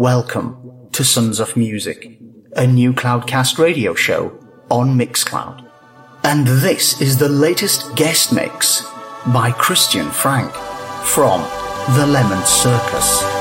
Welcome to Sons of Music, a new Cloudcast radio show on Mixcloud. And this is the latest guest mix by Christian Frank from The Lemon Circus.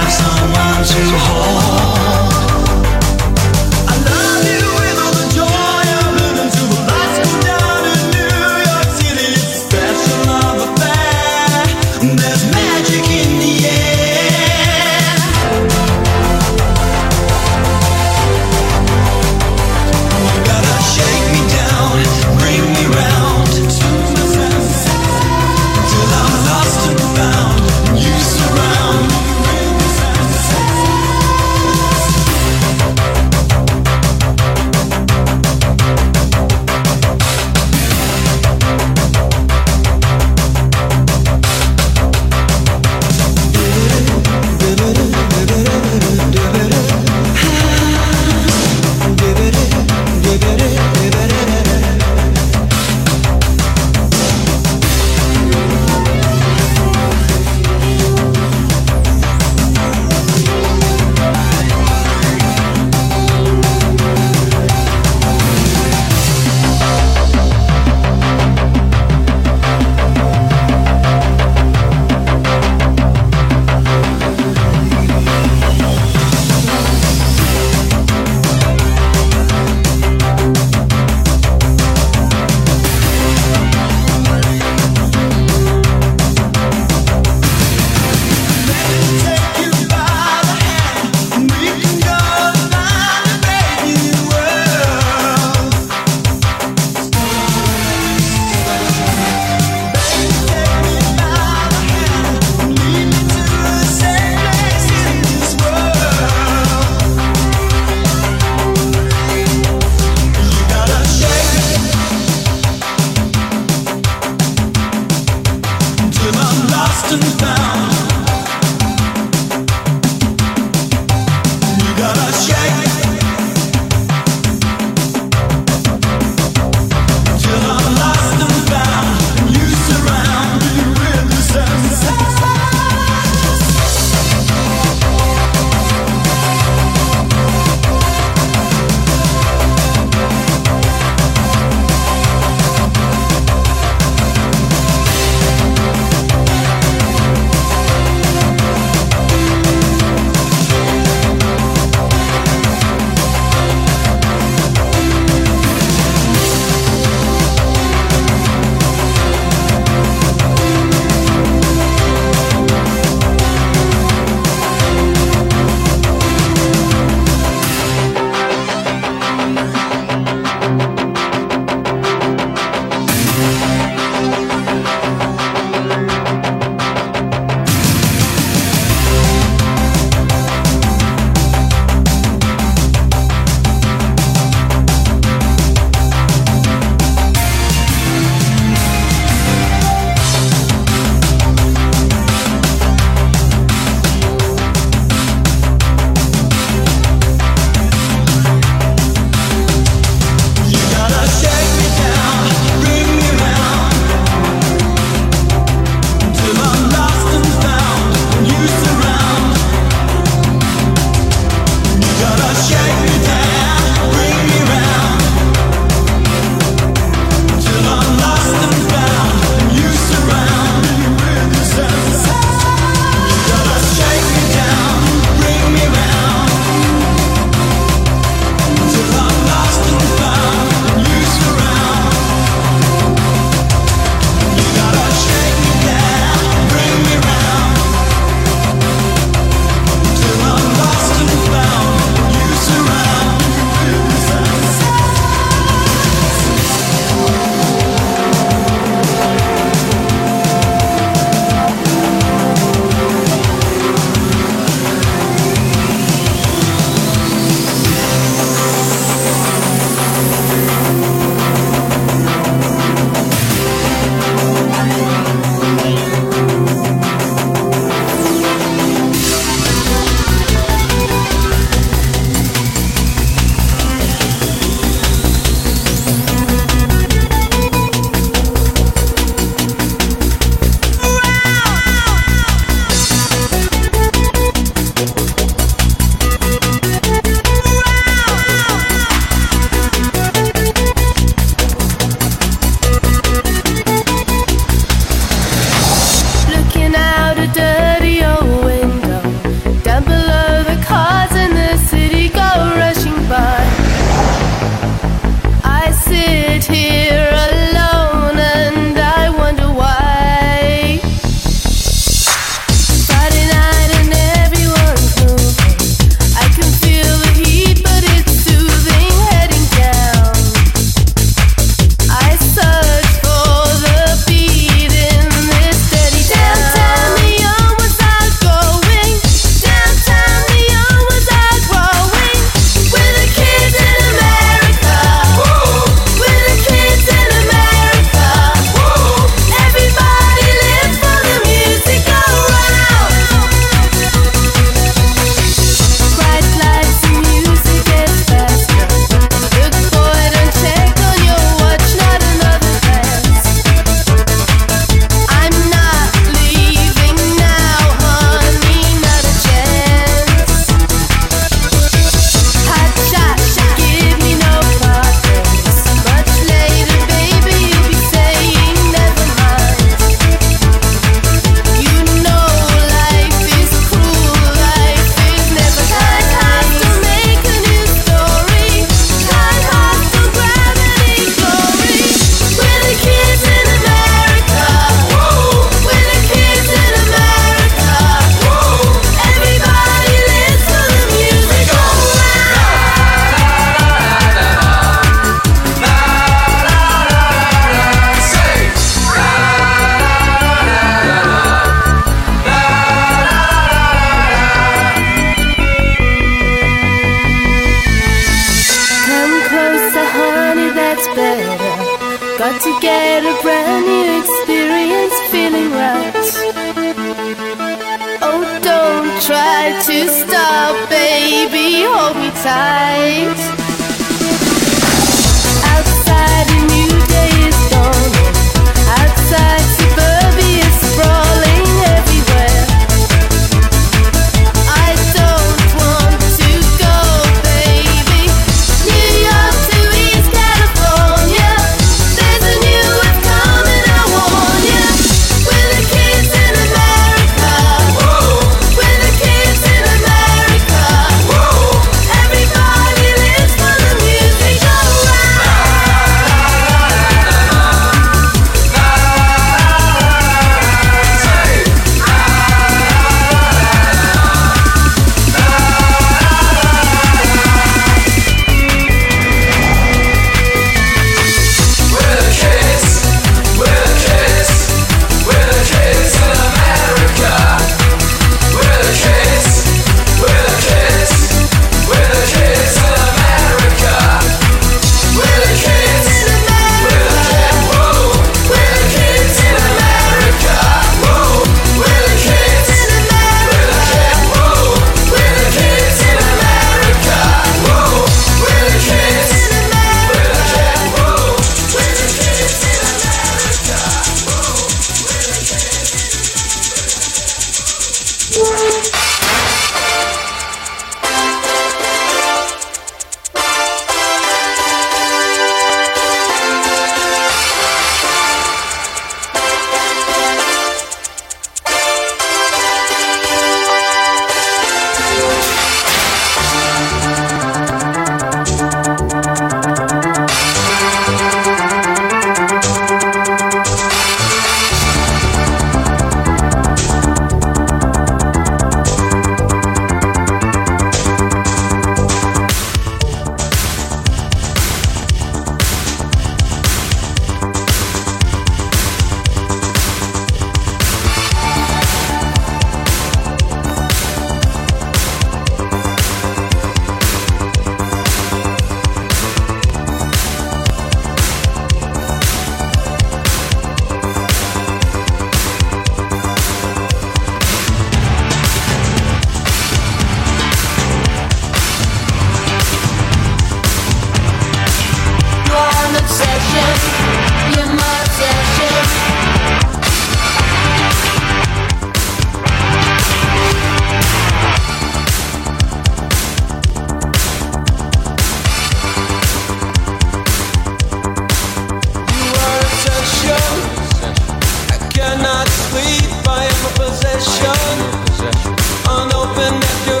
And that you're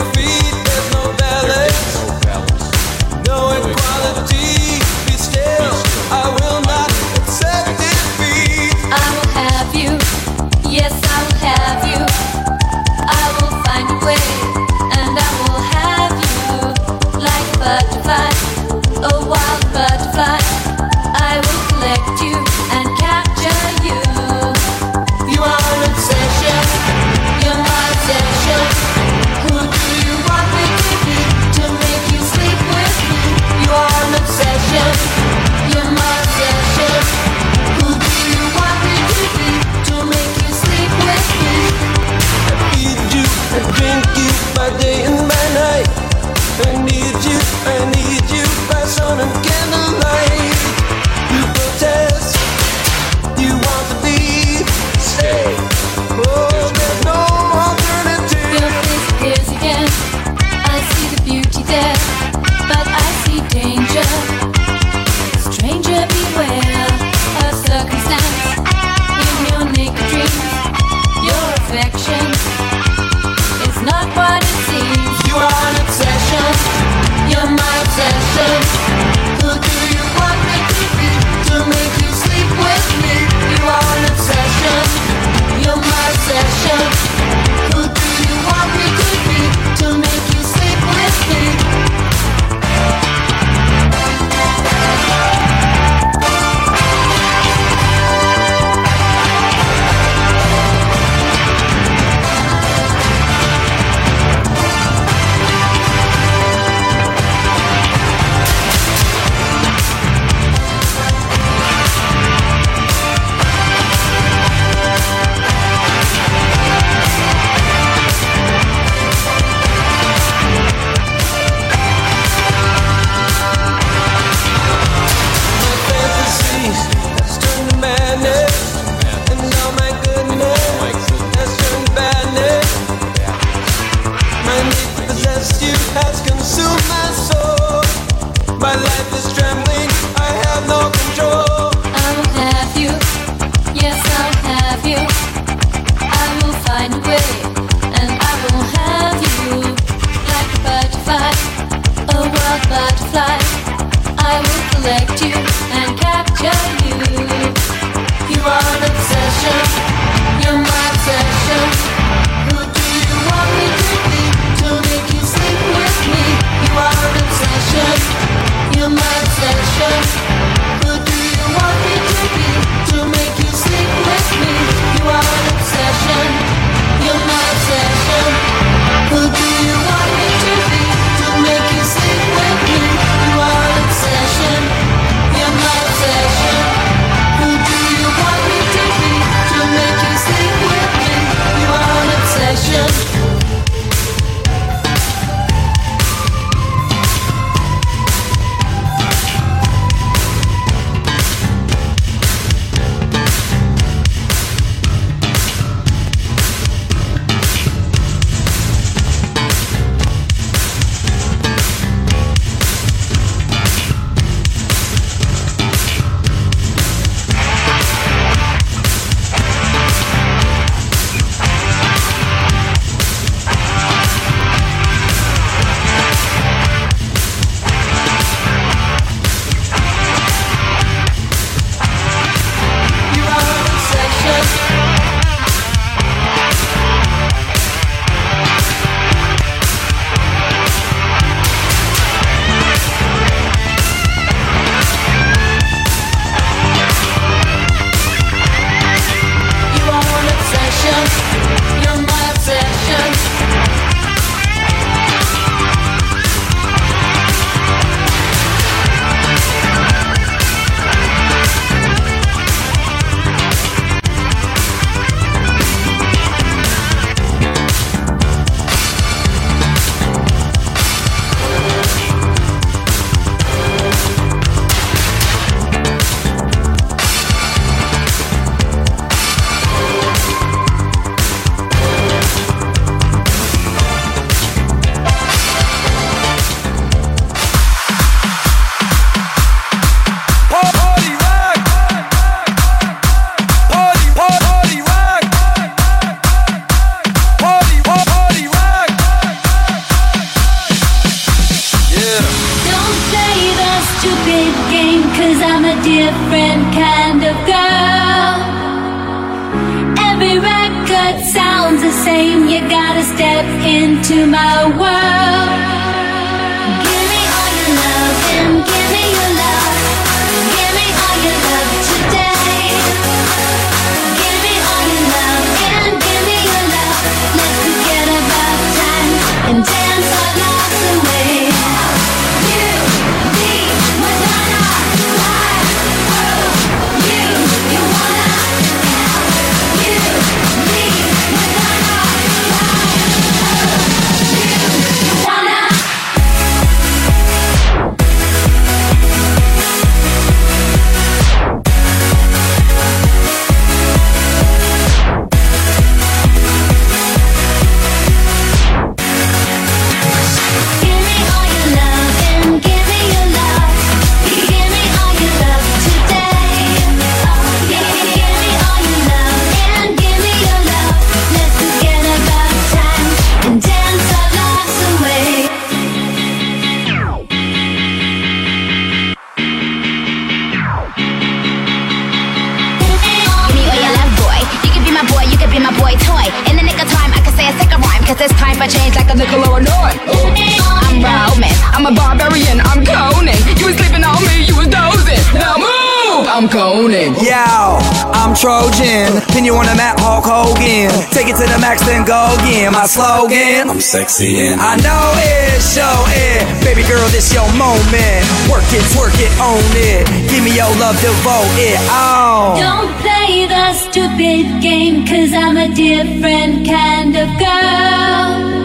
sexy and I know it's your it. Baby girl, this your moment. Work it, twerk it, own it. Give me your love, devote it. Oh. Don't play the stupid game, cause I'm a different kind of girl.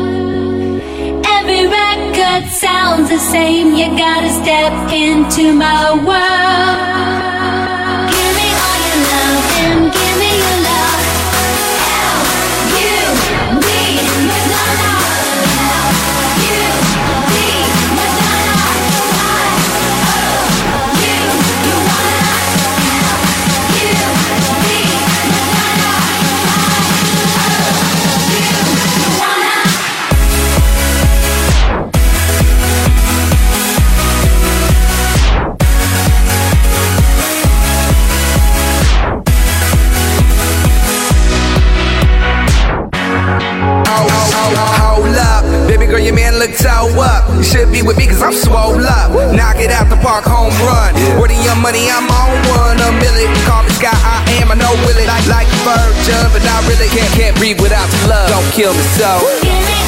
Every record sounds the same. You gotta step into my world. I am, I know will it like like Virgin, but I really can't can't breathe without love. Don't kill me so.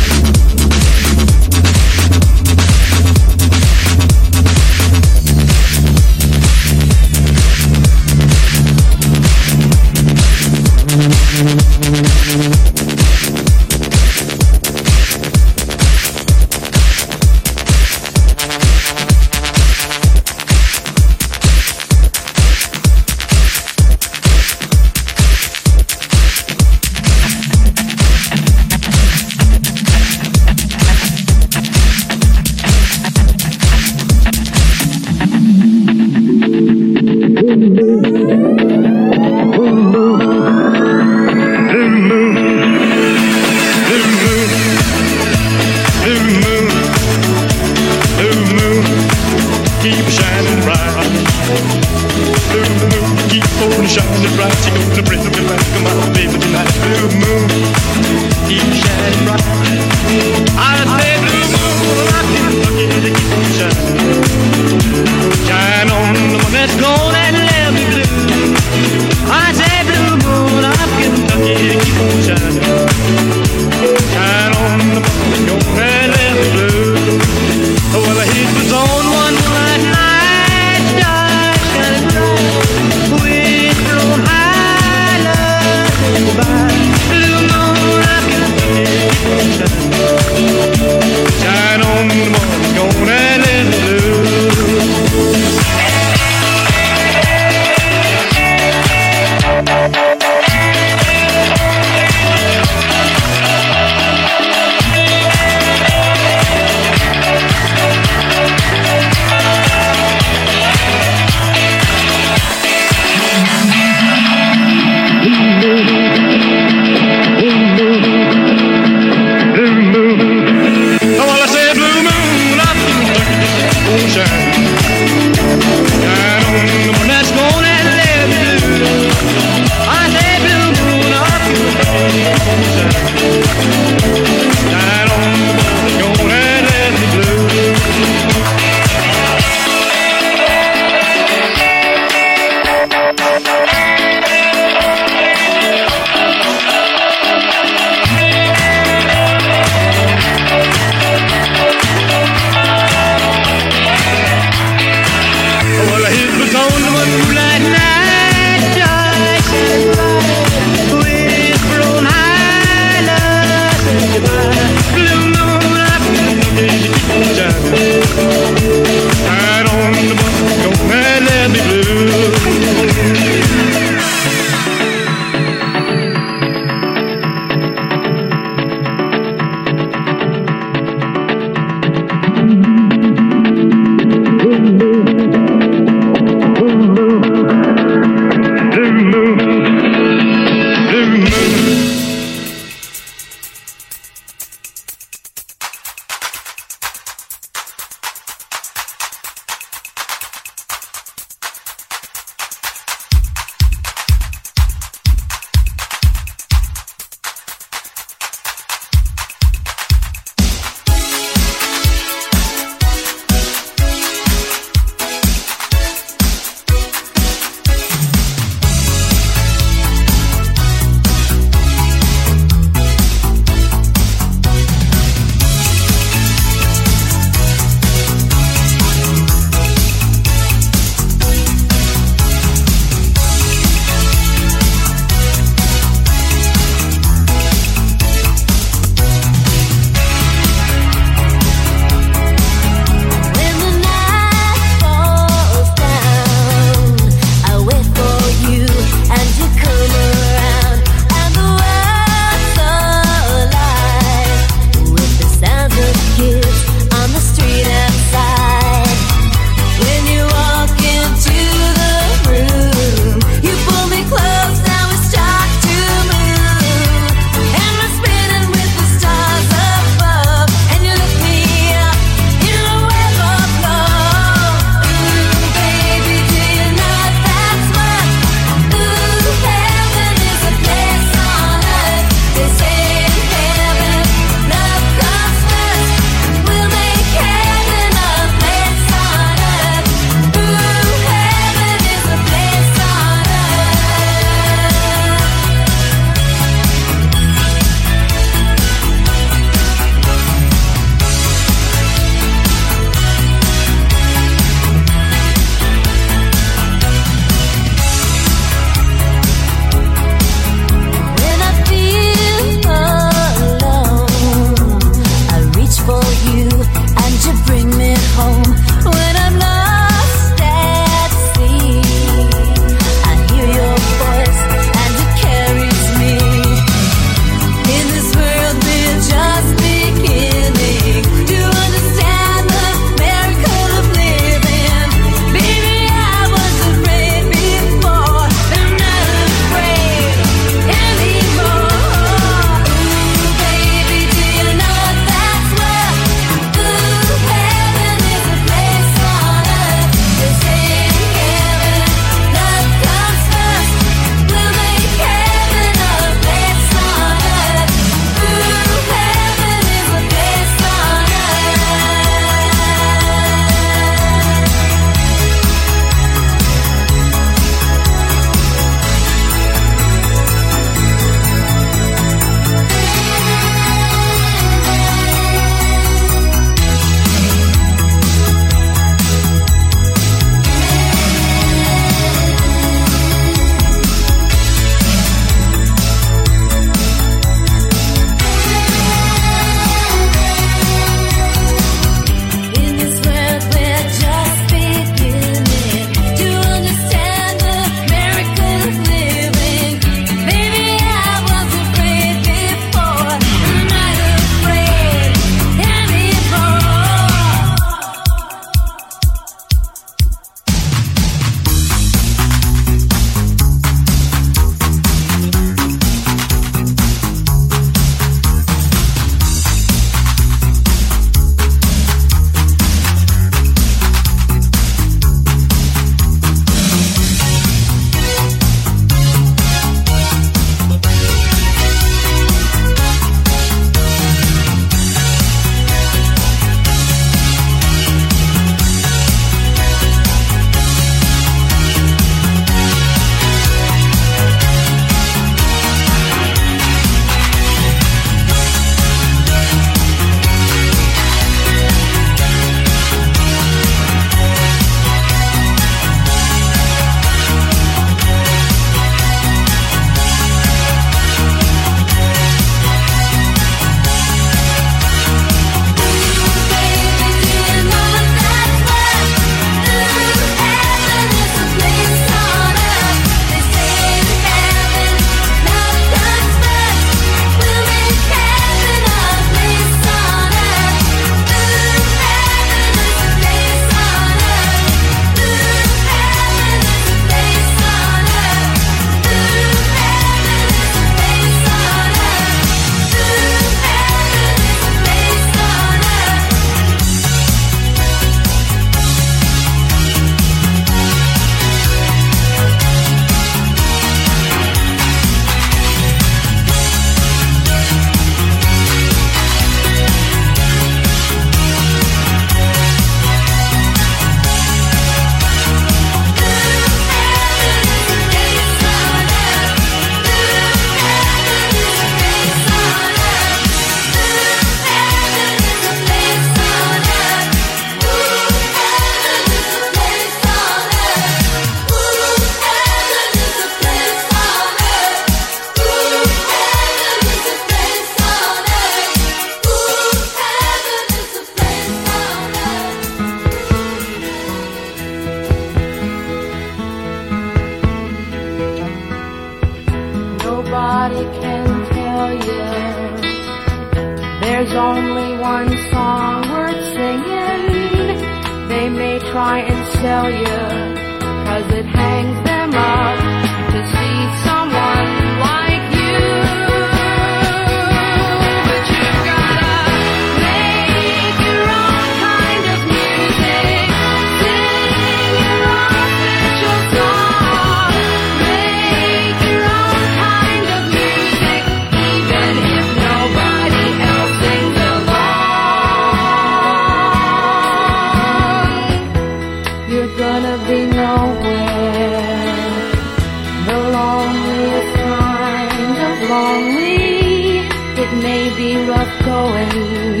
Going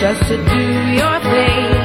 just to do your thing.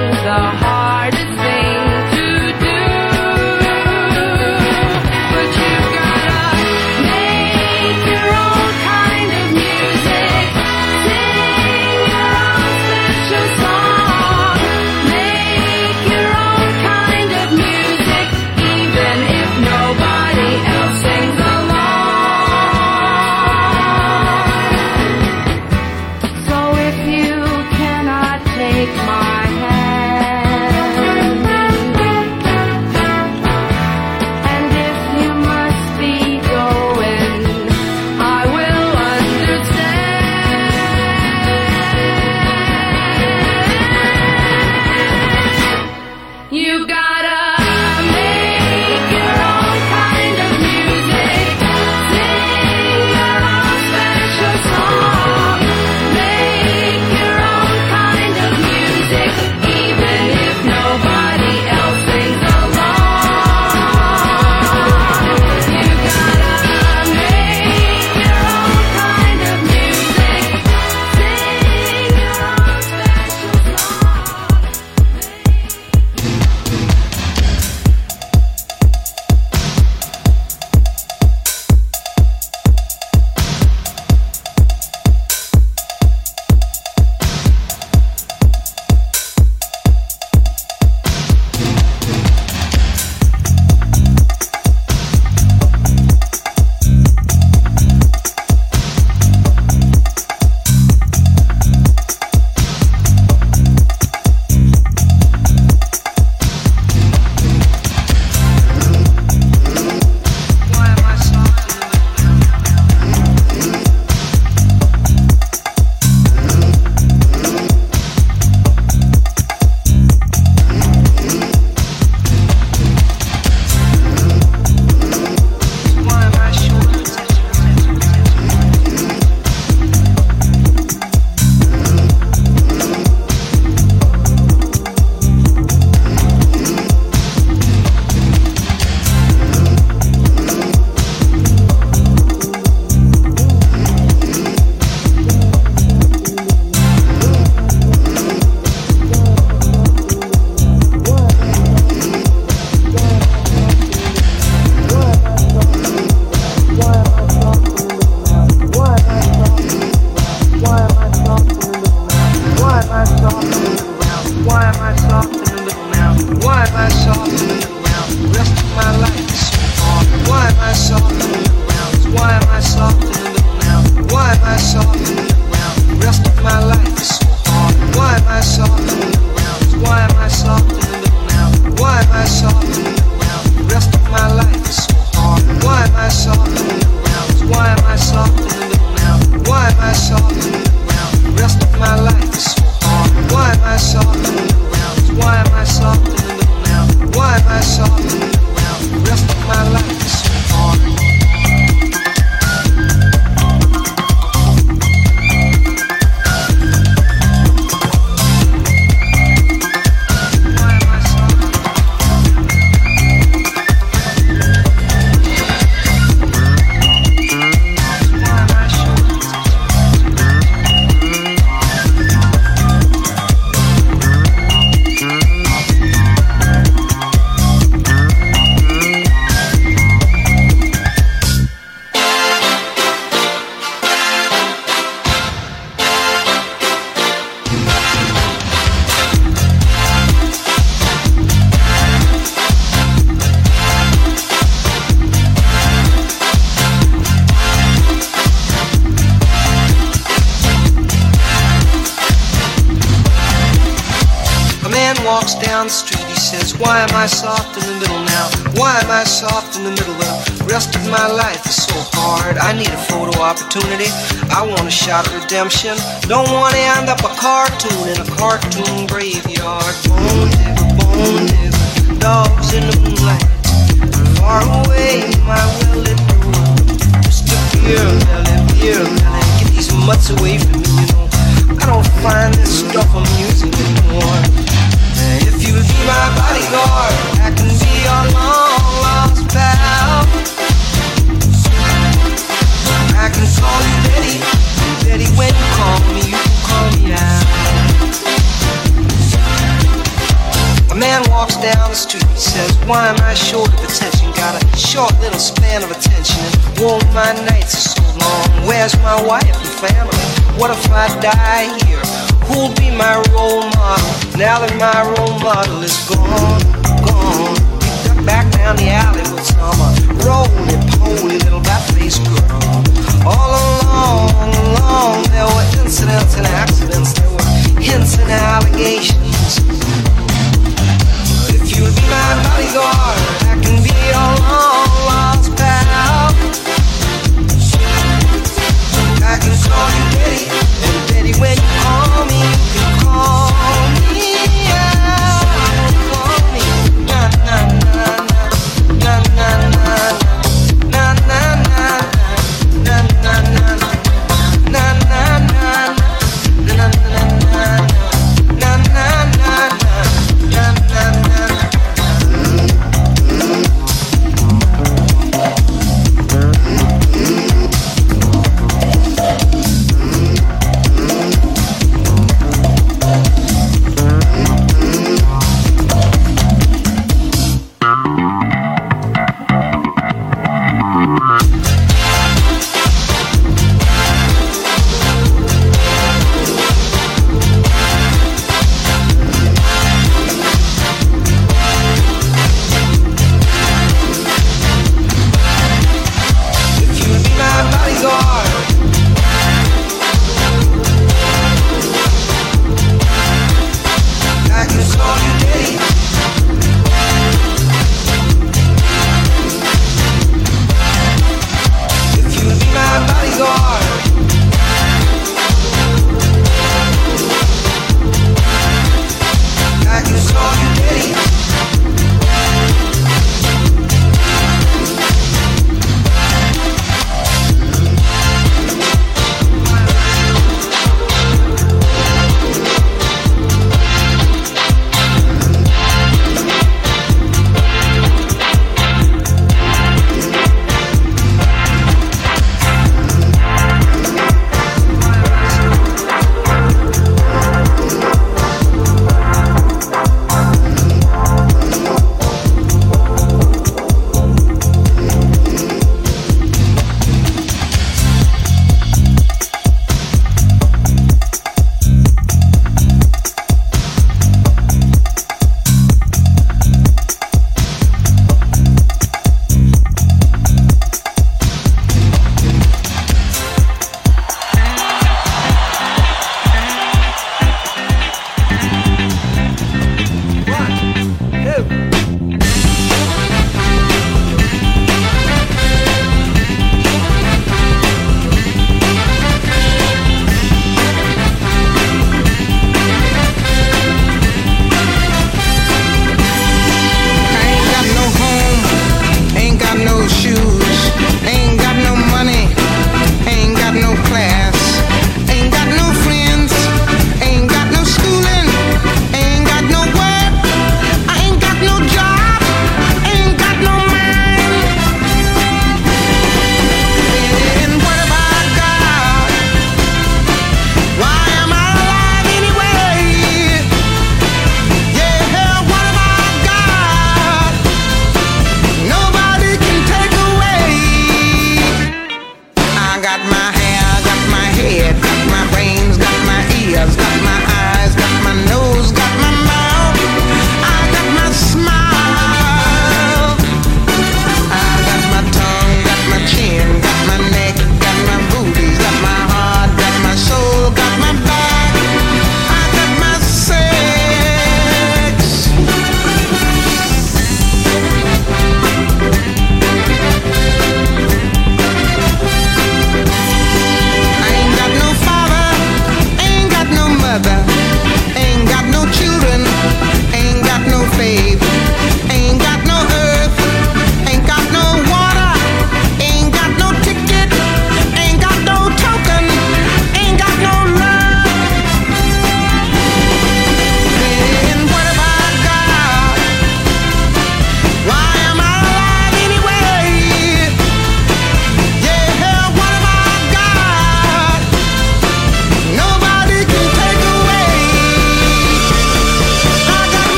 I soft in the middle now? Why am I soft in the middle? The rest of my life is so hard. I need a photo opportunity. I want a shot of redemption. Don't want to end up a cartoon in a cartoon graveyard. Bone digger, bone digger, dogs in the moonlight. Far away, my well-lit room. Just a beer, melly, beer, melly. Get these mutts away from me, you know. I don't find this stuff amusing anymore. I can be your long lost pal. I can call you Betty, Betty, when you call me, you call me out. A man walks down the street and says, Why am I short of attention? Got a short little span of attention, and whoa, my nights are so long. Where's my wife and family? What if I die here? Who'll be my role model now that my role model is gone? Gone. Up back down the alley with some roly poly little bat faced girl. All along, along, there were incidents and accidents, there were hints and allegations. But if you'll be my bodyguard, I can be your long lost pal. I can call you Betty, when you call me,